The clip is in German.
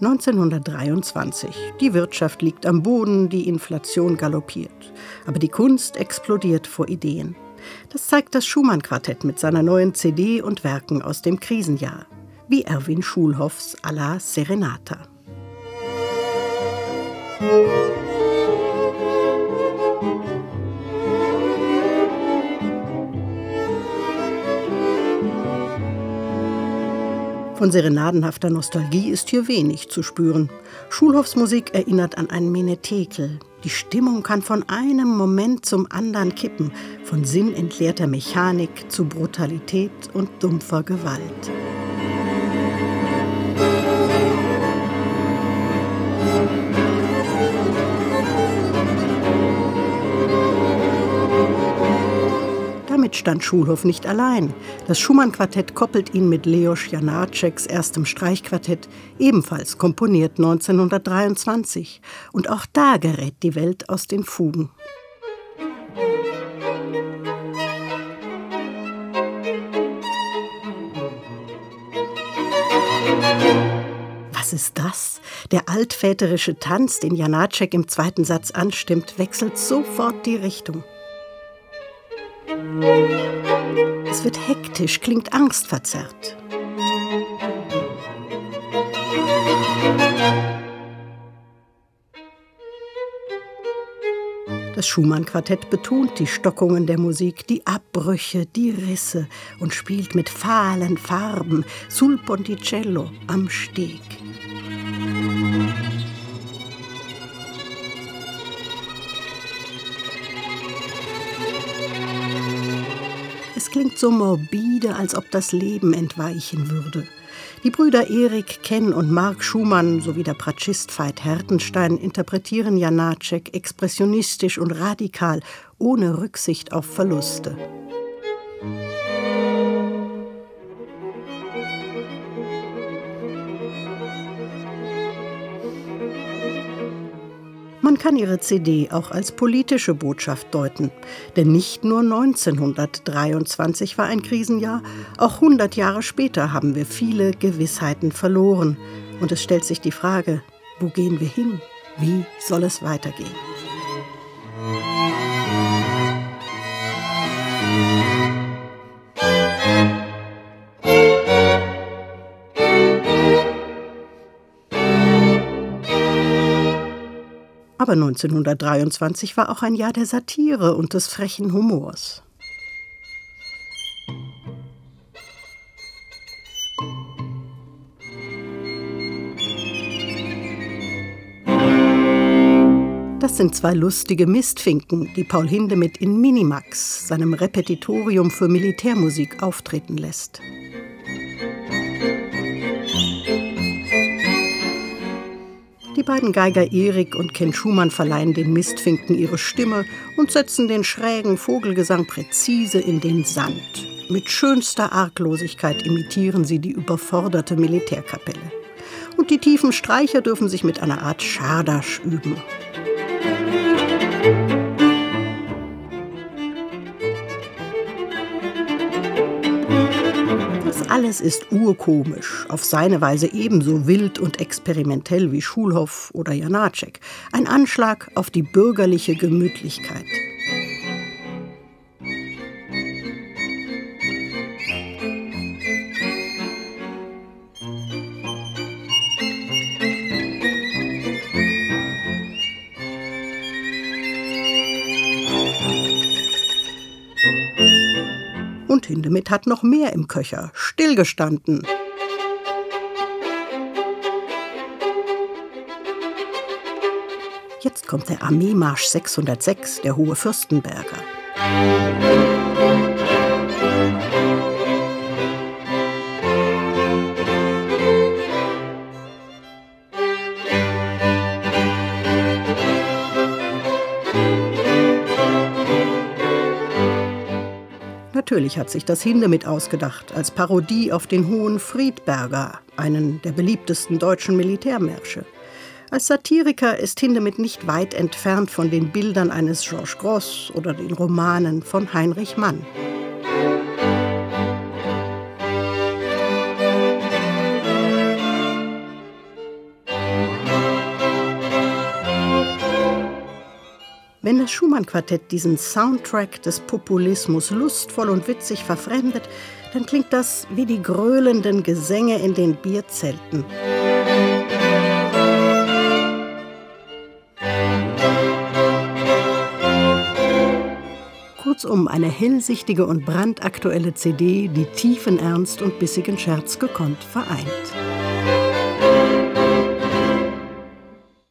1923. Die Wirtschaft liegt am Boden, die Inflation galoppiert. Aber die Kunst explodiert vor Ideen. Das zeigt das Schumann-Quartett mit seiner neuen CD und Werken aus dem Krisenjahr. Wie Erwin Schulhoffs Alla Serenata. Musik Von serenadenhafter Nostalgie ist hier wenig zu spüren. Schulhofsmusik erinnert an einen Menetekel. Die Stimmung kann von einem Moment zum anderen kippen, von sinnentleerter Mechanik zu Brutalität und dumpfer Gewalt. Damit stand Schulhoff nicht allein. Das Schumann-Quartett koppelt ihn mit Leos Janaceks erstem Streichquartett, ebenfalls komponiert 1923. Und auch da gerät die Welt aus den Fugen. Was ist das? Der altväterische Tanz, den Janacek im zweiten Satz anstimmt, wechselt sofort die Richtung. Es wird hektisch, klingt angstverzerrt. Das Schumann-Quartett betont die Stockungen der Musik, die Abbrüche, die Risse und spielt mit fahlen Farben sul Ponticello am Steg. Klingt so morbide, als ob das Leben entweichen würde. Die Brüder Erik, Ken und Mark Schumann sowie der Pratschist Veit Hertenstein interpretieren Janacek expressionistisch und radikal, ohne Rücksicht auf Verluste. Man kann ihre CD auch als politische Botschaft deuten. Denn nicht nur 1923 war ein Krisenjahr, auch 100 Jahre später haben wir viele Gewissheiten verloren. Und es stellt sich die Frage, wo gehen wir hin? Wie soll es weitergehen? Aber 1923 war auch ein Jahr der Satire und des frechen Humors. Das sind zwei lustige Mistfinken, die Paul Hindemith in Minimax, seinem Repetitorium für Militärmusik, auftreten lässt. Beiden Geiger Erik und Ken Schumann verleihen den Mistfinken ihre Stimme und setzen den schrägen Vogelgesang präzise in den Sand. Mit schönster Arglosigkeit imitieren sie die überforderte Militärkapelle. Und die tiefen Streicher dürfen sich mit einer Art Schardasch üben. Alles ist urkomisch, auf seine Weise ebenso wild und experimentell wie Schulhoff oder Janacek. Ein Anschlag auf die bürgerliche Gemütlichkeit. Hindemith hat noch mehr im Köcher, stillgestanden. Jetzt kommt der Armeemarsch 606, der Hohe Fürstenberger. Natürlich hat sich das Hindemith ausgedacht, als Parodie auf den Hohen Friedberger, einen der beliebtesten deutschen Militärmärsche. Als Satiriker ist Hindemith nicht weit entfernt von den Bildern eines Georges Gross oder den Romanen von Heinrich Mann. Wenn das Schumann-Quartett diesen Soundtrack des Populismus lustvoll und witzig verfremdet, dann klingt das wie die gröhlenden Gesänge in den Bierzelten. Kurzum eine hellsichtige und brandaktuelle CD, die tiefen Ernst und bissigen Scherz gekonnt vereint.